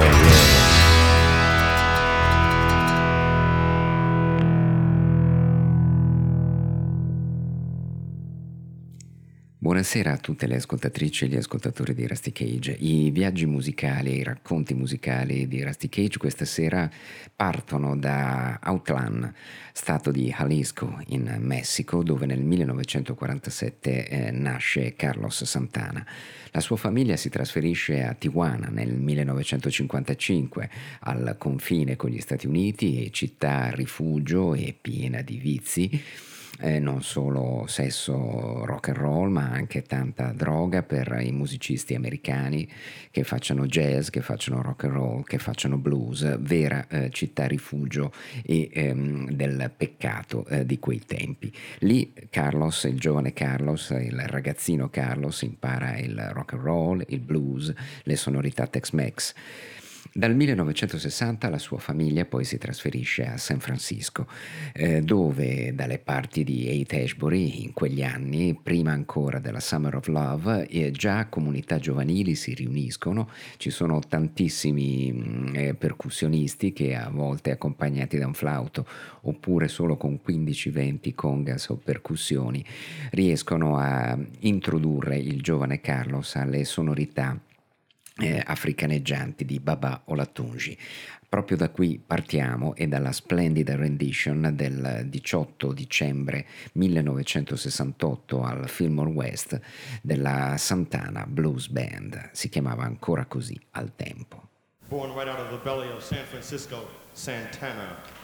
yeah Buonasera a tutte le ascoltatrici e gli ascoltatori di Rusty Cage. I viaggi musicali i racconti musicali di Rusty Cage questa sera partono da Outlan, stato di Jalisco in Messico, dove nel 1947 eh, nasce Carlos Santana. La sua famiglia si trasferisce a Tijuana nel 1955, al confine con gli Stati Uniti, città rifugio e piena di vizi eh, non solo sesso rock and roll, ma anche tanta droga per i musicisti americani che facciano jazz, che facciano rock and roll, che facciano blues, vera eh, città rifugio e ehm, del peccato eh, di quei tempi. Lì Carlos, il giovane Carlos, il ragazzino Carlos impara il rock and roll, il blues, le sonorità Tex-Mex. Dal 1960 la sua famiglia poi si trasferisce a San Francisco, eh, dove dalle parti di Haight Ashbury in quegli anni, prima ancora della Summer of Love, eh, già comunità giovanili si riuniscono, ci sono tantissimi mm, eh, percussionisti che a volte accompagnati da un flauto oppure solo con 15-20 congas o percussioni riescono a introdurre il giovane Carlos alle sonorità eh, africaneggianti di Baba Olatunji. Proprio da qui partiamo e dalla splendida rendition del 18 dicembre 1968 al Fillmore West della Santana Blues Band. Si chiamava ancora così al tempo. Born right out of the belly of San Francisco, Santana.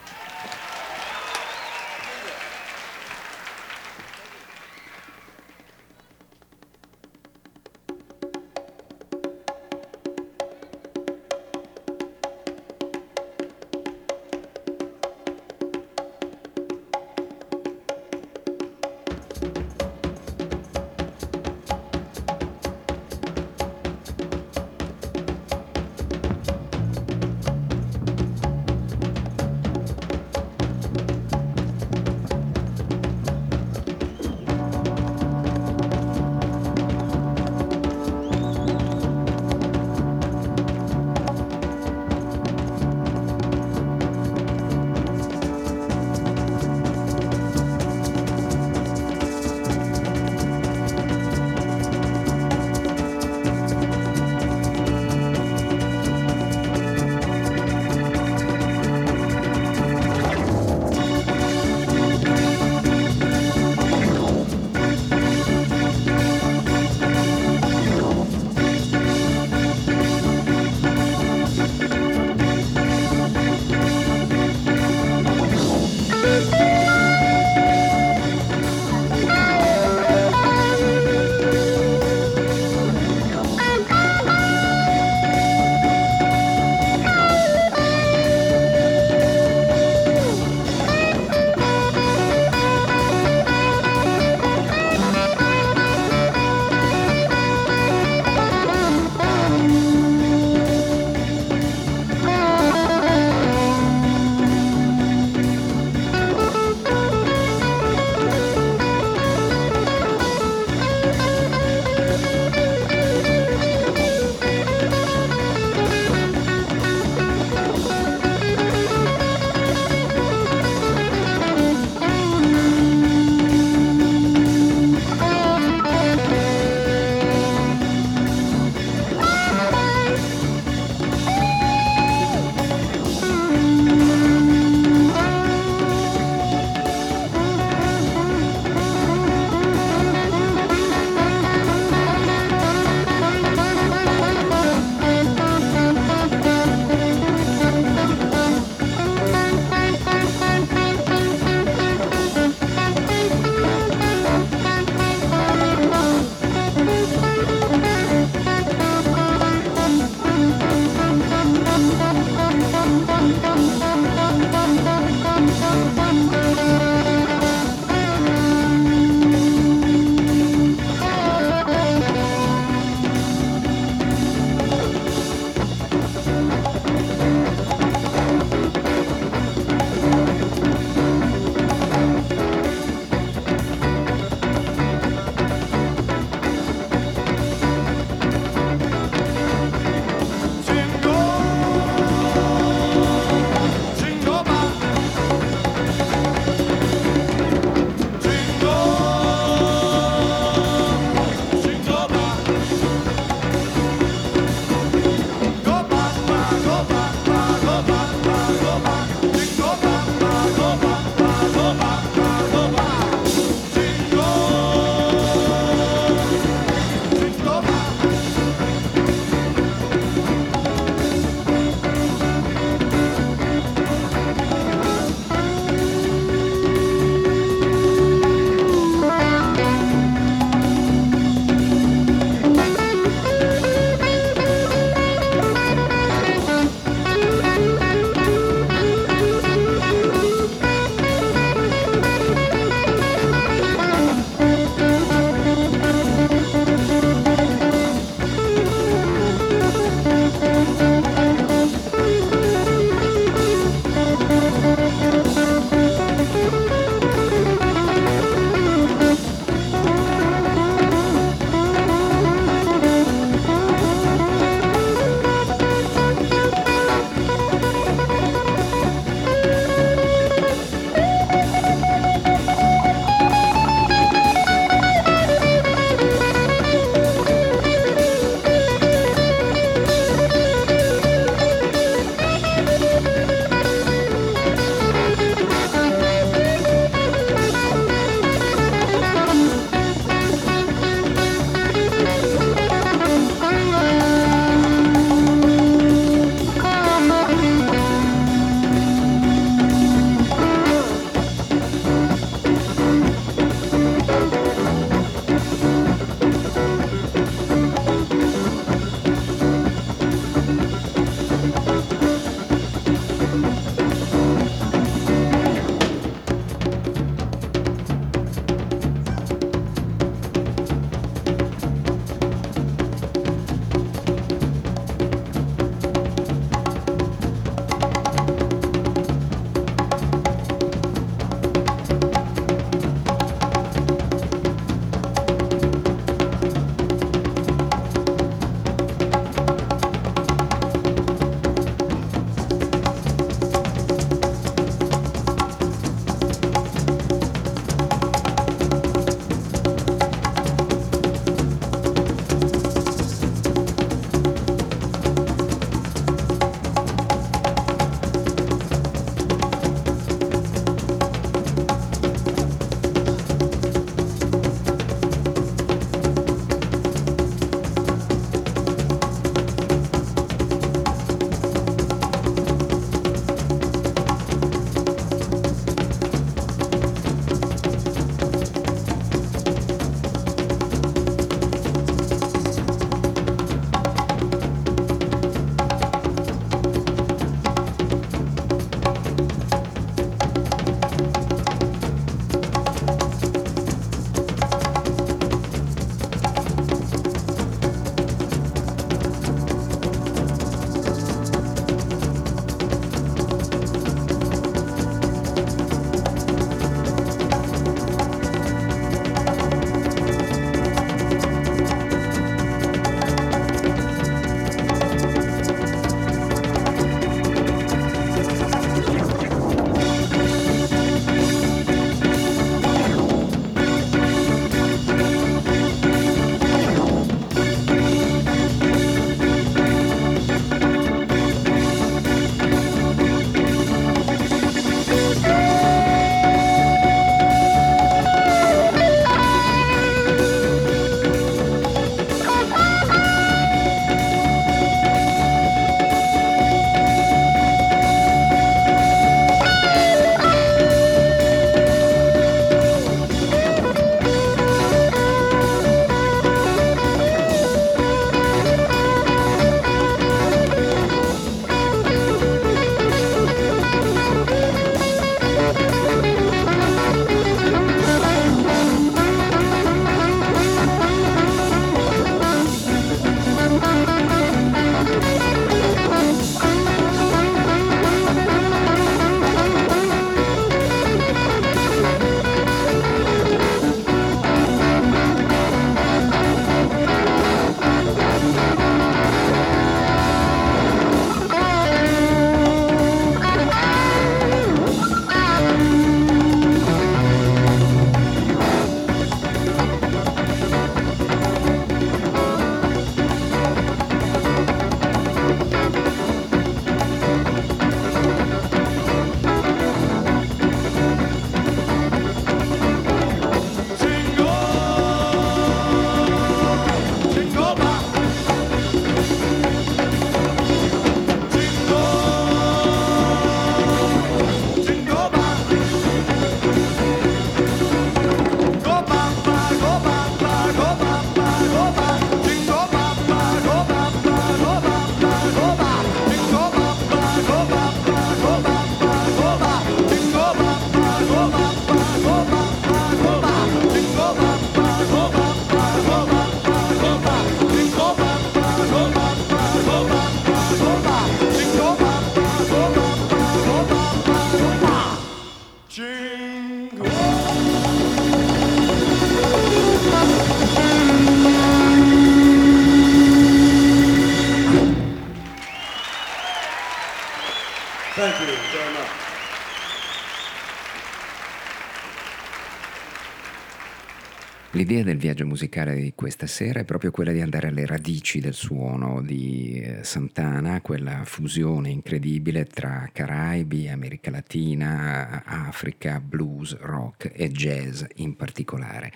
L'idea del viaggio musicale di questa sera è proprio quella di andare alle radici del suono di eh, Santana, quella fusione incredibile tra Caraibi, America Latina, Africa, blues, rock e jazz in particolare.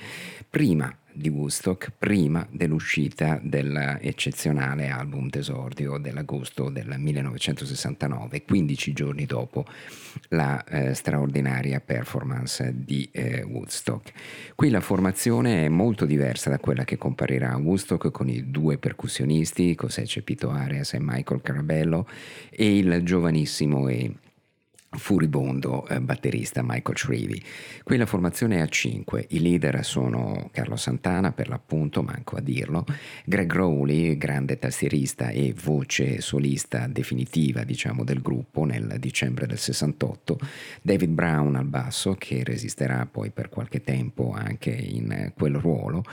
Prima di Woodstock prima dell'uscita dell'eccezionale album d'esordio dell'agosto del 1969, 15 giorni dopo la eh, straordinaria performance di eh, Woodstock. Qui la formazione è molto diversa da quella che comparirà a Woodstock con i due percussionisti, José Cepito Arias e Michael Carabello, e il giovanissimo e furibondo eh, batterista Michael Shrevey. Qui la formazione è a 5, i leader sono Carlo Santana per l'appunto, manco a dirlo, Greg Rowley, grande tastierista e voce solista definitiva diciamo del gruppo nel dicembre del 68, David Brown al basso che resisterà poi per qualche tempo anche in quel ruolo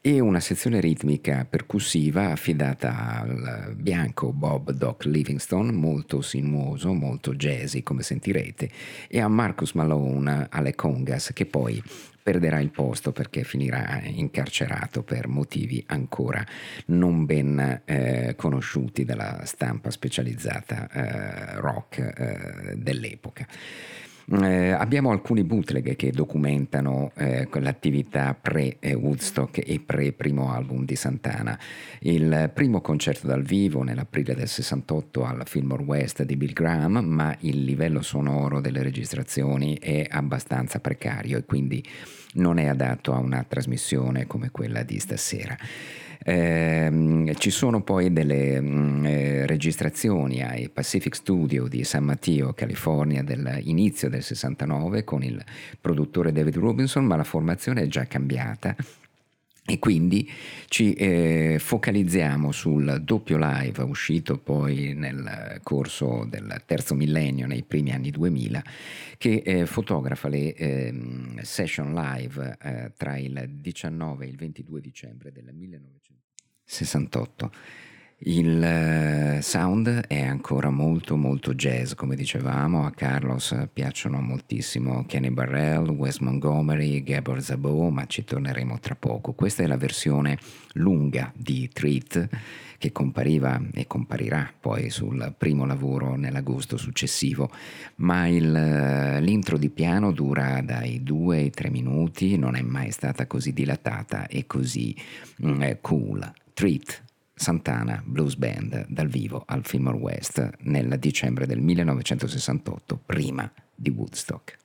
e una sezione ritmica percussiva affidata al bianco Bob Doc Livingstone, molto sinuoso, molto jazzy come sentirete, e a Marcus Malone alle congas che poi perderà il posto perché finirà incarcerato per motivi ancora non ben eh, conosciuti dalla stampa specializzata eh, rock eh, dell'epoca. Eh, abbiamo alcuni bootleg che documentano eh, l'attività pre-Woodstock e pre-primo album di Santana. Il primo concerto dal vivo nell'aprile del 68 al Fillmore West di Bill Graham, ma il livello sonoro delle registrazioni è abbastanza precario e quindi non è adatto a una trasmissione come quella di stasera. Eh, ci sono poi delle mh, mm, eh, registrazioni ai Pacific Studio di San Mateo, California, dell'inizio del 69 con il produttore David Robinson, ma la formazione è già cambiata. E quindi ci eh, focalizziamo sul doppio live uscito poi nel corso del terzo millennio, nei primi anni 2000, che eh, fotografa le eh, session live eh, tra il 19 e il 22 dicembre del 1968. Il eh, sound è ancora molto molto jazz, come dicevamo, a Carlos piacciono moltissimo Kenny Barrell, Wes Montgomery, Gabor Zabot, ma ci torneremo tra poco. Questa è la versione lunga di Treat che compariva e comparirà poi sul primo lavoro nell'agosto successivo, ma il, eh, l'intro di piano dura dai due ai tre minuti, non è mai stata così dilatata e così mm, cool. Treat Santana Blues Band dal vivo al Fillmore West nel dicembre del 1968, prima di Woodstock.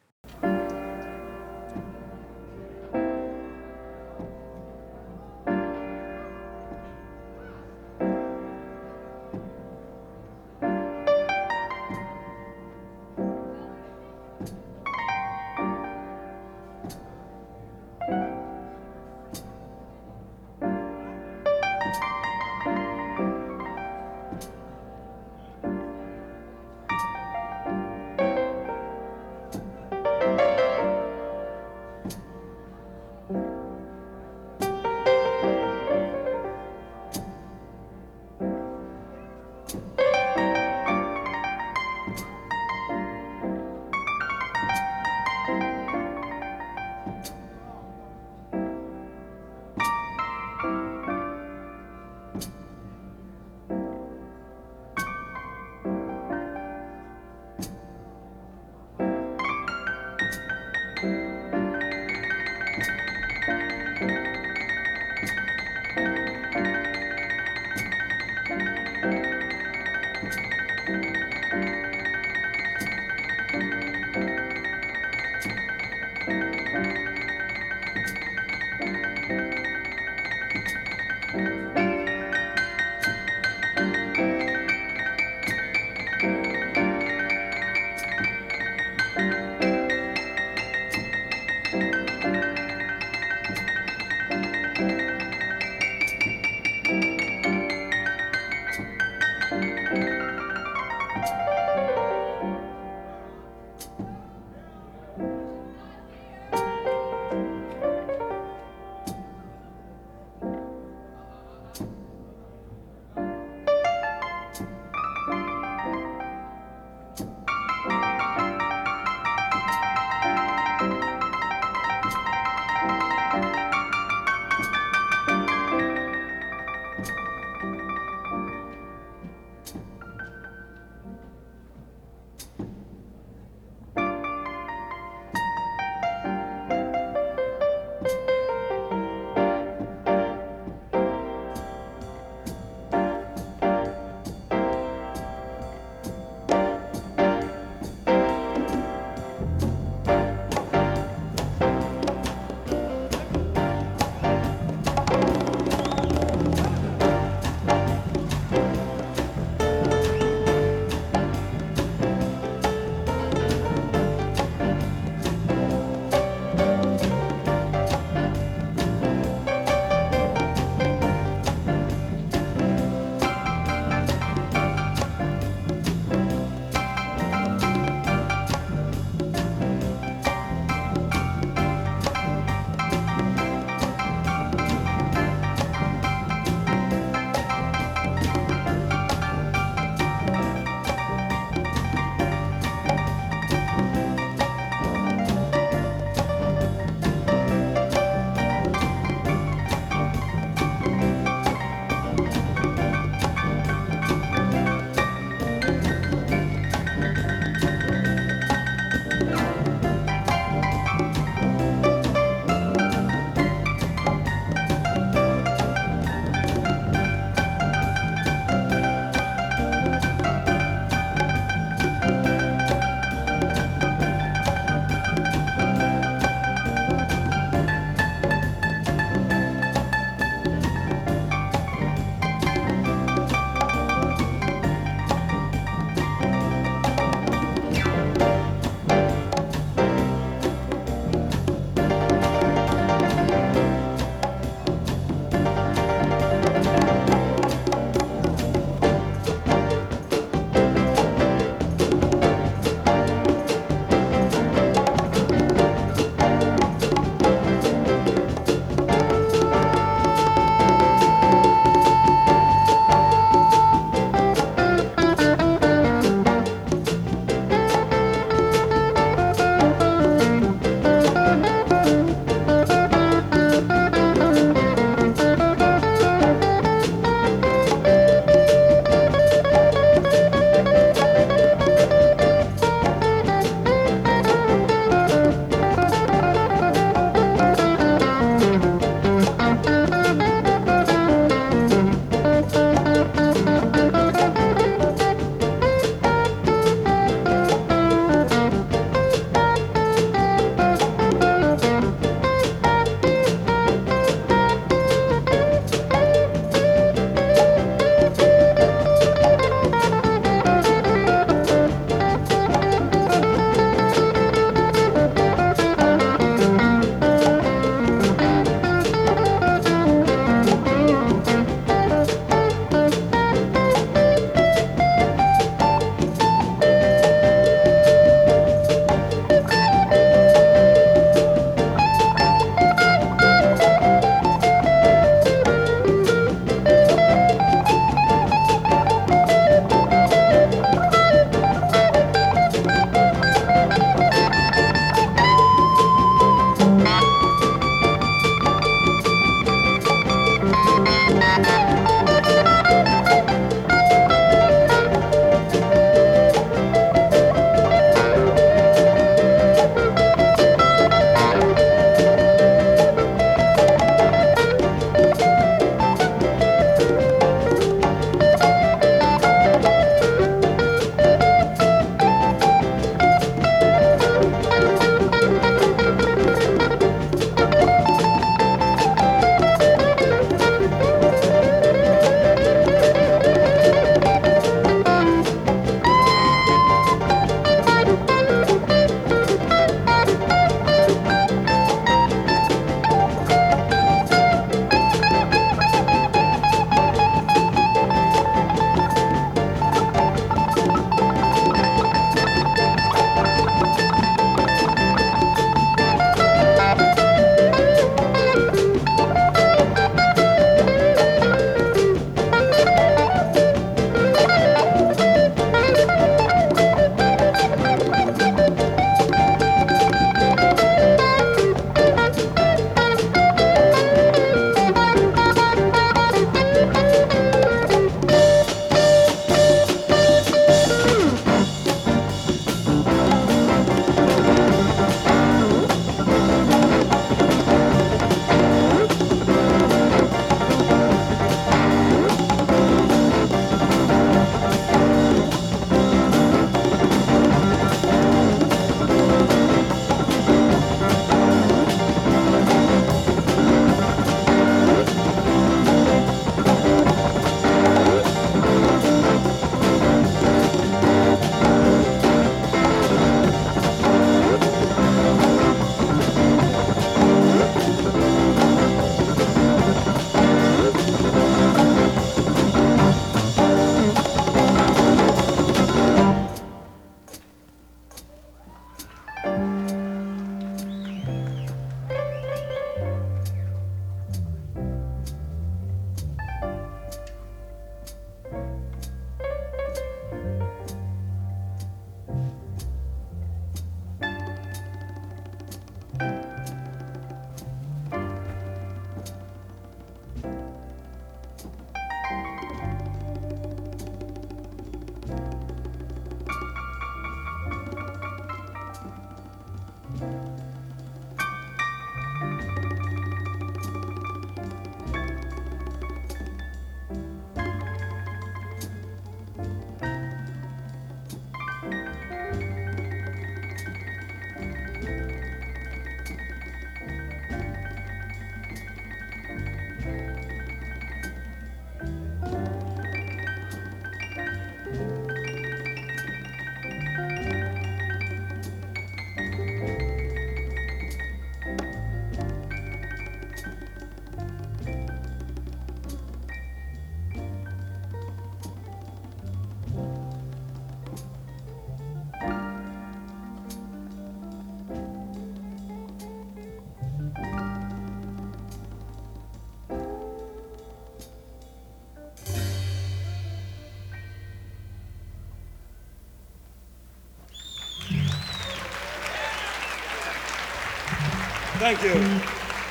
Thank you.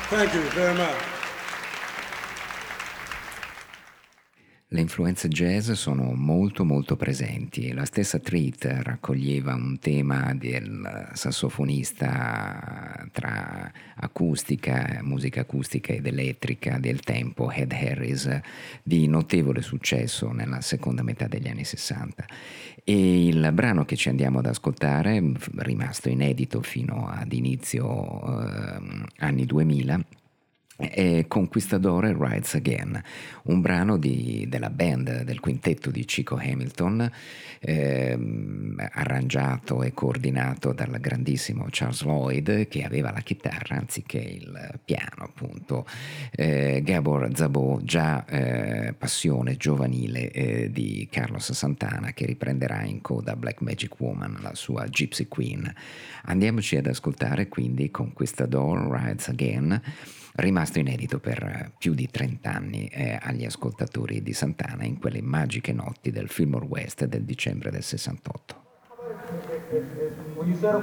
Thank you very much. Le influenze jazz sono molto molto presenti. La stessa Treat raccoglieva un tema del sassofonista tra acustica, musica acustica ed elettrica del tempo, Ed Harris, di notevole successo nella seconda metà degli anni 60. E il brano che ci andiamo ad ascoltare, rimasto inedito fino ad inizio eh, anni 2000, è Conquistadore Rides Again, un brano di, della band del quintetto di Chico Hamilton, ehm, arrangiato e coordinato dal grandissimo Charles Lloyd che aveva la chitarra anziché il piano, appunto. Eh, Gabor Zabò, già eh, passione giovanile eh, di Carlos Santana, che riprenderà in coda Black Magic Woman, la sua Gypsy Queen. Andiamoci ad ascoltare quindi Conquistador Rides Again rimasto inedito per eh, più di 30 anni eh, agli ascoltatori di Santana in quelle magiche notti del Fillmore West del dicembre del 68. Will you settle?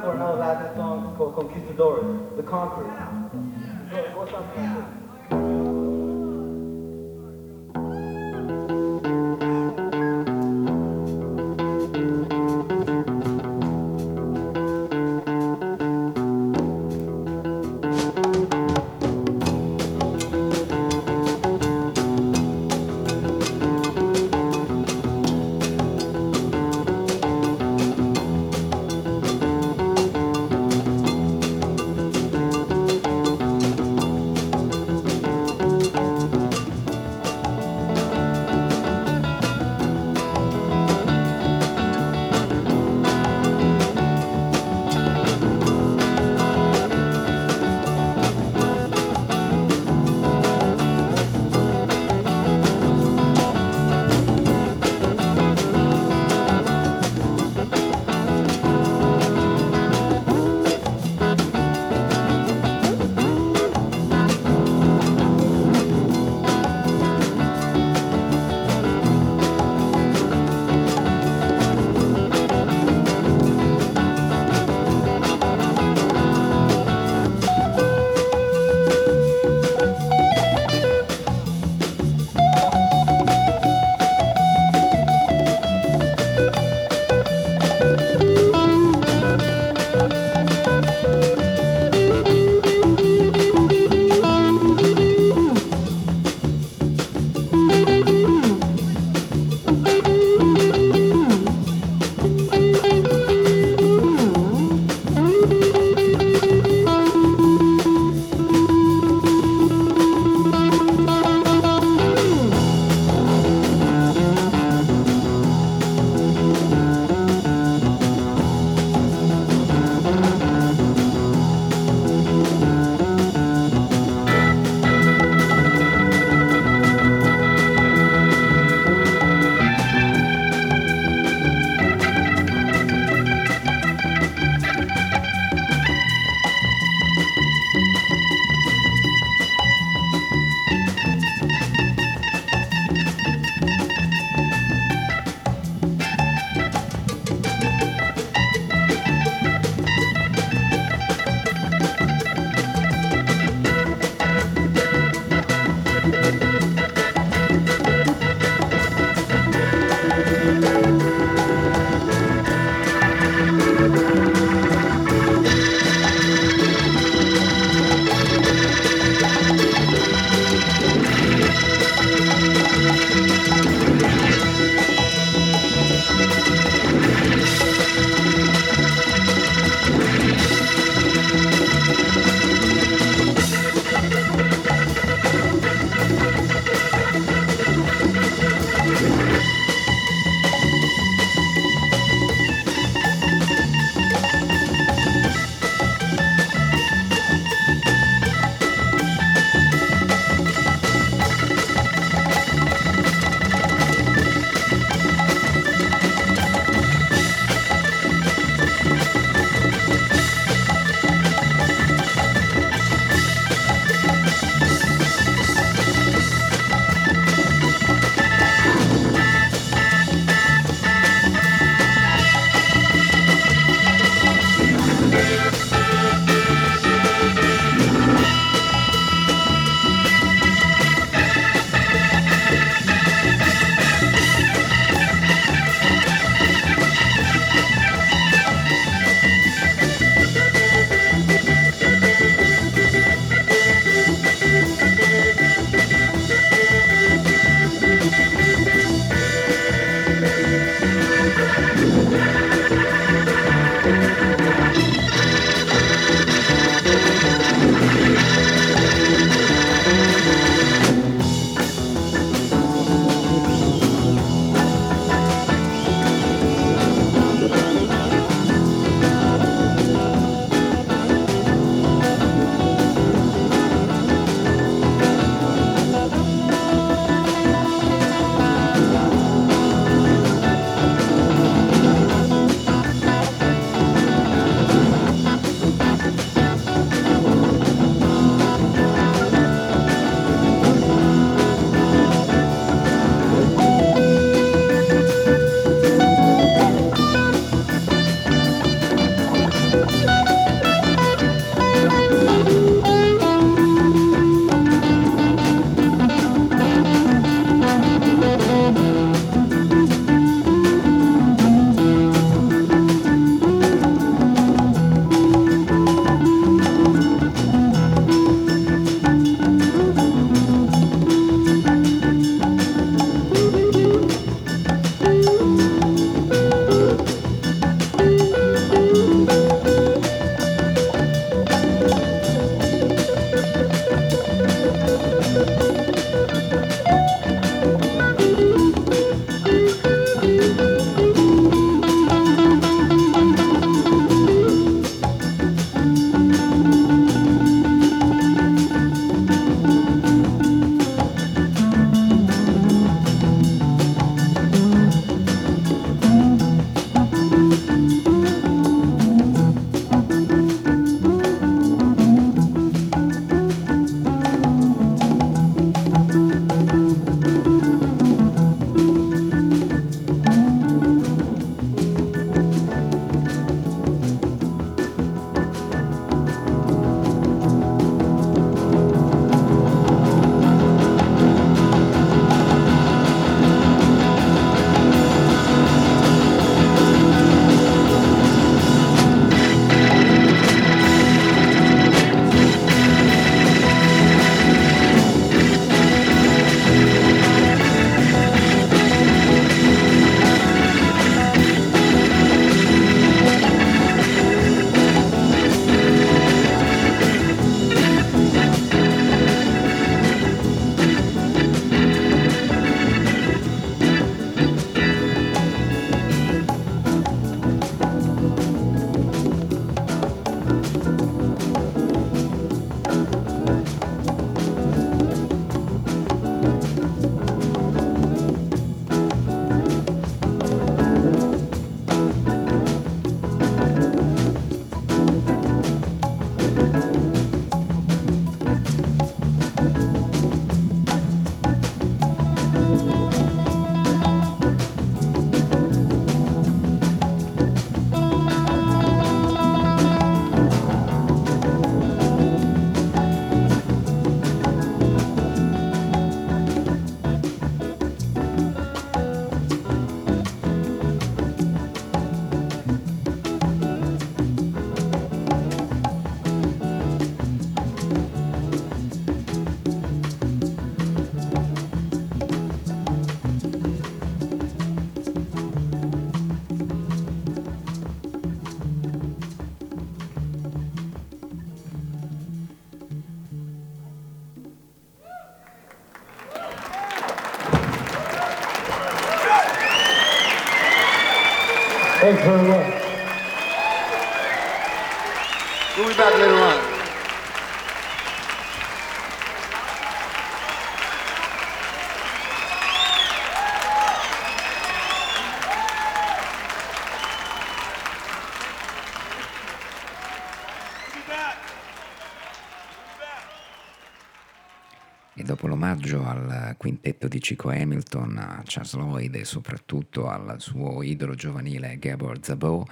Quintetto di Chico Hamilton, a Charles Lloyd e soprattutto al suo idolo giovanile Gabor Zabot,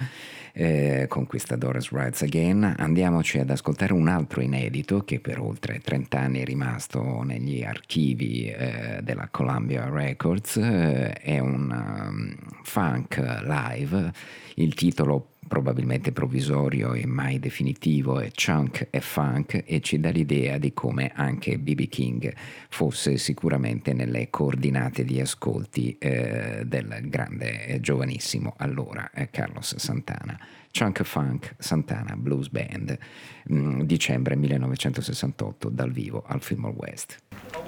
eh, Conquistadores Rides Again, andiamoci ad ascoltare un altro inedito che per oltre 30 anni è rimasto negli archivi eh, della Columbia Records, eh, è un um, funk live, il titolo probabilmente provvisorio e mai definitivo, è chunk e funk e ci dà l'idea di come anche BB King fosse sicuramente nelle coordinate di ascolti eh, del grande e giovanissimo allora eh, Carlos Santana. Chunk Funk Santana Blues Band, mh, mm, dicembre 1968 dal vivo al Fillmore West. Oh,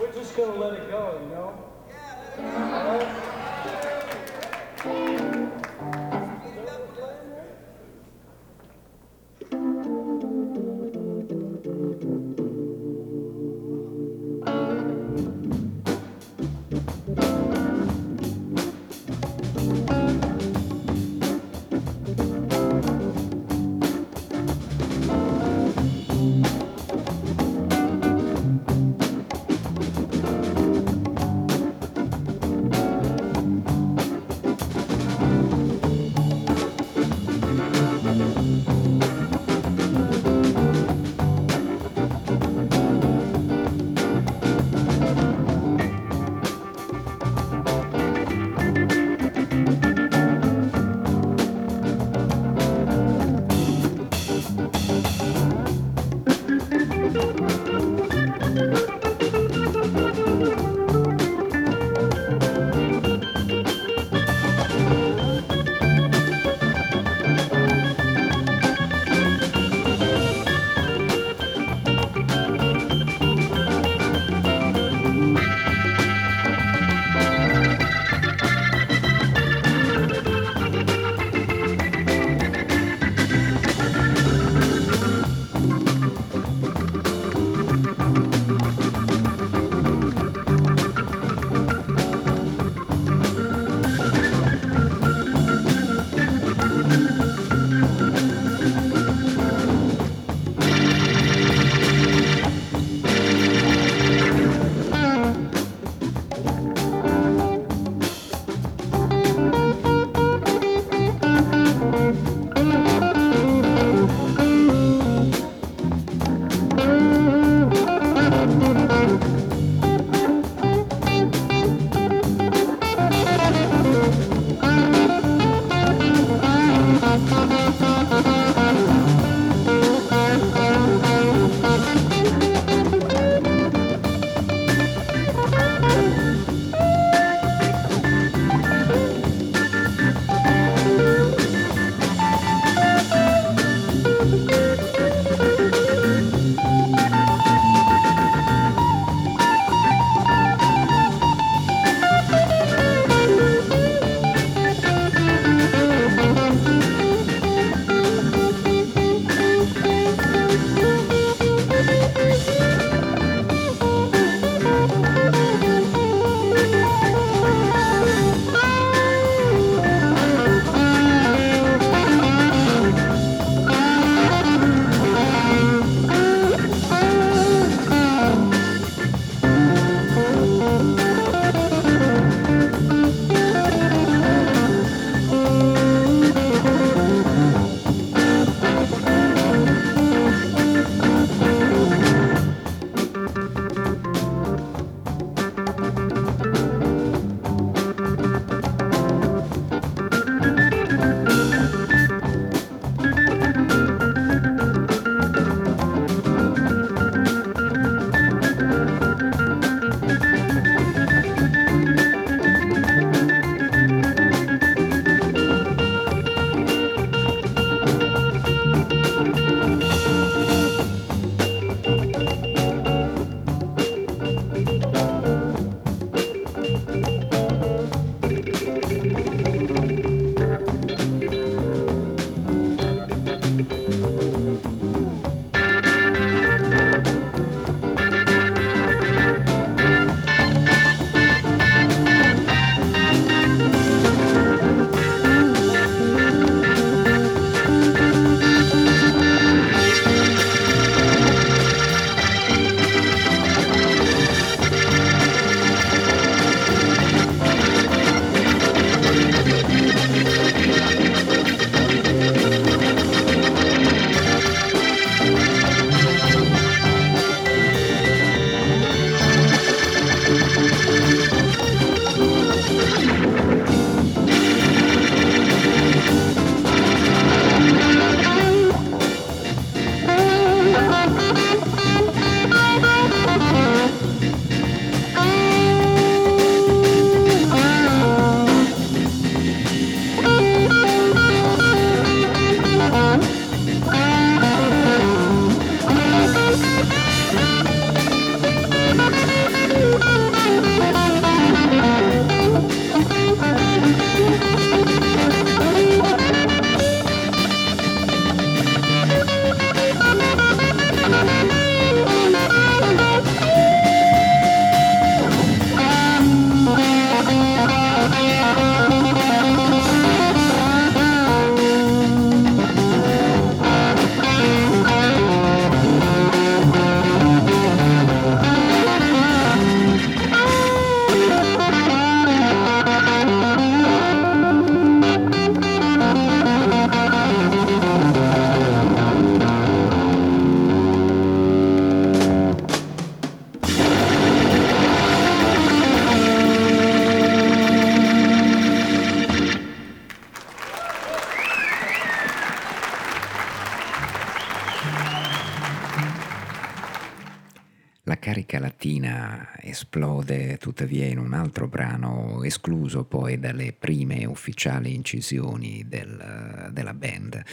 carica latina esplode tuttavia in un altro brano escluso poi dalle prime ufficiali incisioni del, della band.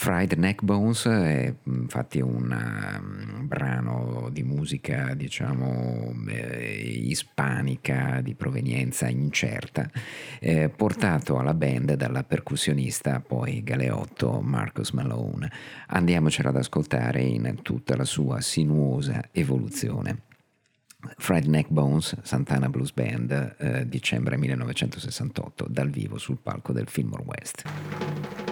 Fried Neck Bones è infatti un um, brano di musica diciamo eh, ispanica di provenienza incerta eh, portato alla band dalla percussionista poi galeotto Marcus Malone. Andiamocela ad ascoltare in tutta la sua sinuosa evoluzione. Fried Neck Bones, Santana Blues Band, eh, dicembre 1968, dal vivo sul palco del Fillmore West.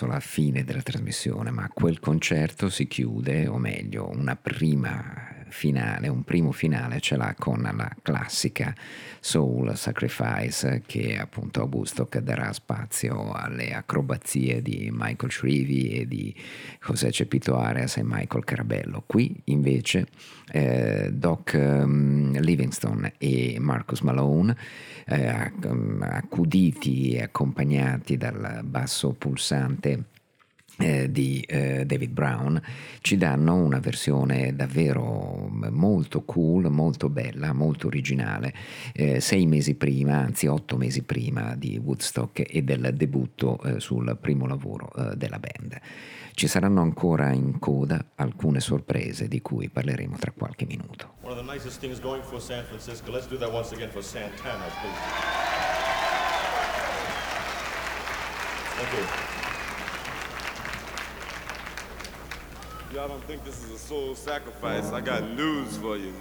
Verso la fine della trasmissione, ma quel concerto si chiude, o meglio, una prima finale, un primo finale ce l'ha con la classica Soul Sacrifice che appunto a Woodstock darà spazio alle acrobazie di Michael Shrevey e di José Cepito Arias e Michael Carabello. Qui invece eh, Doc um, Livingston e Marcus Malone eh, accuditi e accompagnati dal basso pulsante eh, di eh, David Brown ci danno una versione davvero molto cool, molto bella, molto originale, eh, sei mesi prima, anzi otto mesi prima di Woodstock e del debutto eh, sul primo lavoro eh, della band. Ci saranno ancora in coda alcune sorprese di cui parleremo tra qualche minuto. One of the nicest things going for San Francisco. Let's do that once again for Santana, please. Thank you. Y'all don't think this is a soul sacrifice. I got news for you.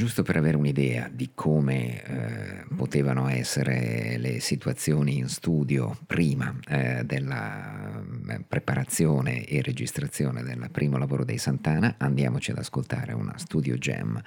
Giusto per avere un'idea di come eh, potevano essere le situazioni in studio prima eh, della preparazione e registrazione del primo lavoro dei Santana, andiamoci ad ascoltare una studio jam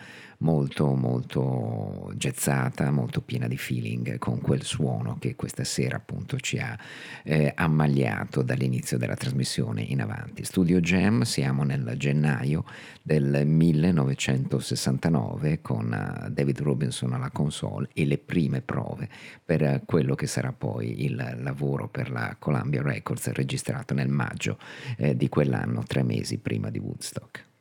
molto molto jazzata, molto piena di feeling, con quel suono che questa sera appunto ci ha eh, ammagliato dall'inizio della trasmissione in avanti. Studio Jam, siamo nel gennaio del 1969 con eh, David Robinson alla console e le prime prove per quello che sarà poi il lavoro per la Columbia Records registrato nel maggio eh, di quell'anno, tre mesi prima di Woodstock.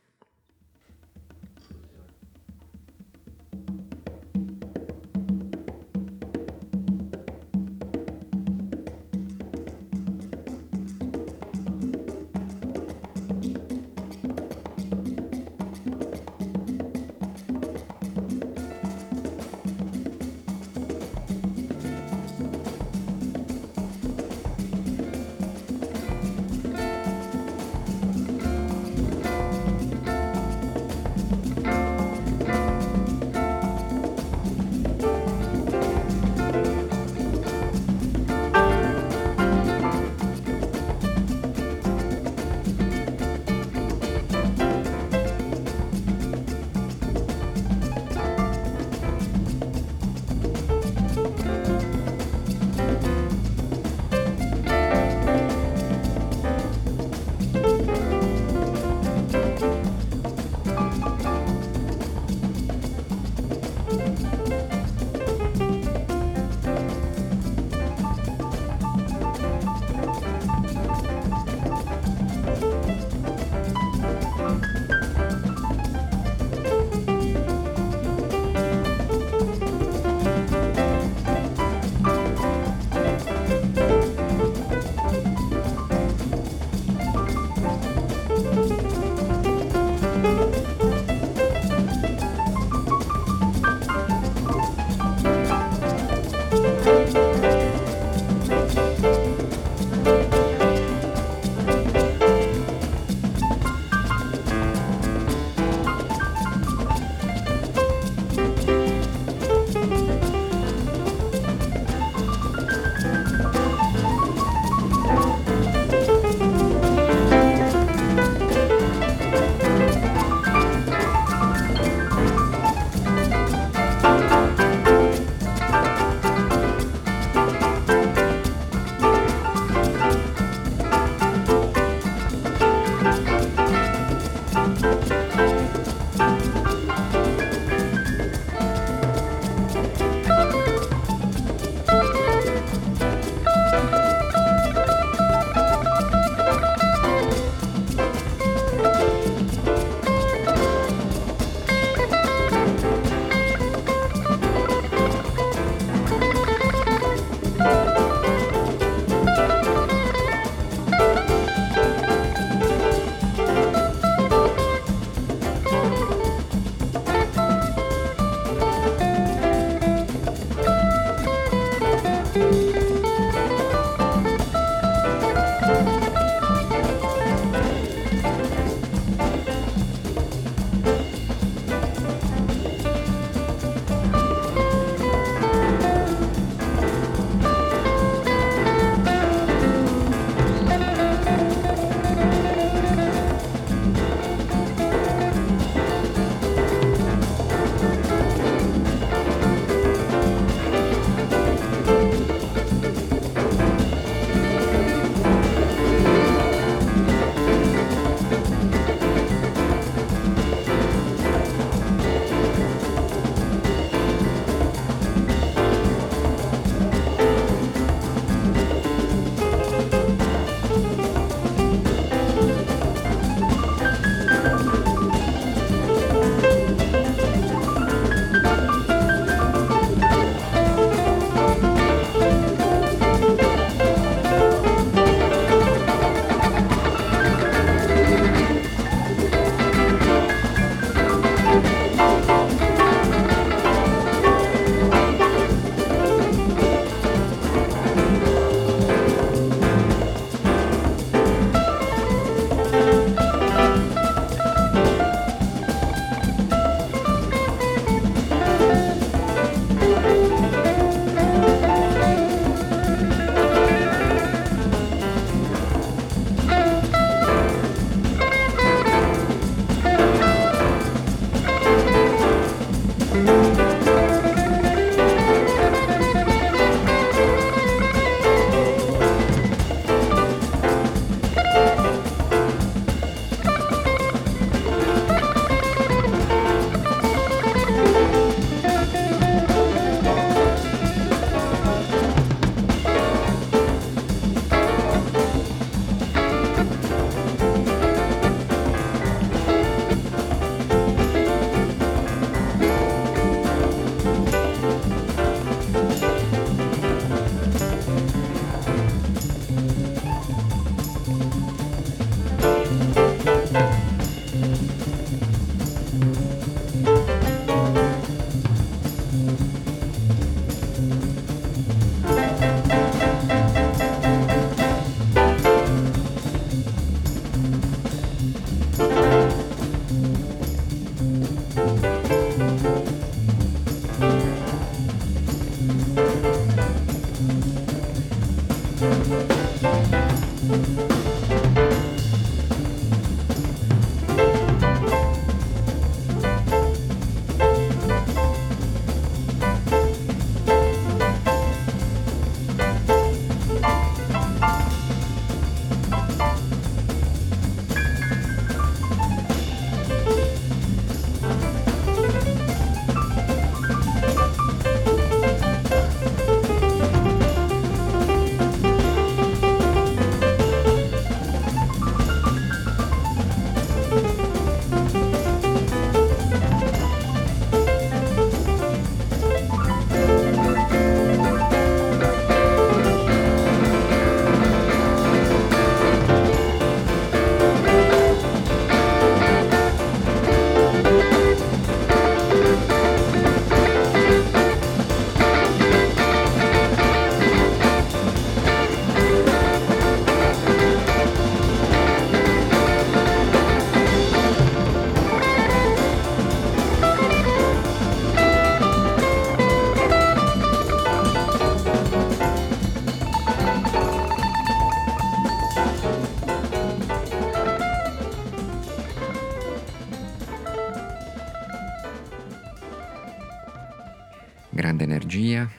Grande energia,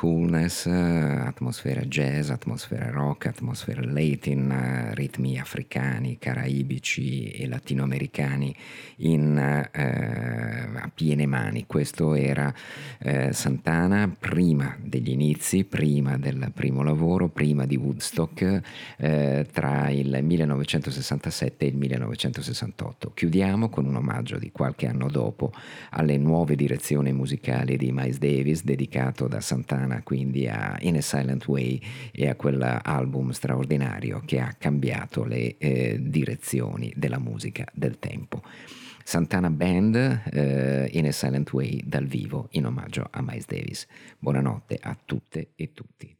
coolness, atmosfera jazz, atmosfera rock, atmosfera latin, ritmi africani, caraibici e latinoamericani in, eh, a piene mani. Questo era eh, Santana prima degli inizi, prima del primo lavoro, prima di Woodstock, eh, tra il 1967 e il 1968. Chiudiamo con un omaggio di qualche anno dopo alle nuove direzioni musicali di Miles Davis, dedicato da Santana americana, quindi a In a Silent Way e a quell'album straordinario che ha cambiato le eh, direzioni della musica del tempo. Santana Band eh, In a Silent Way dal vivo in omaggio a Miles Davis. Buonanotte a tutte e tutti.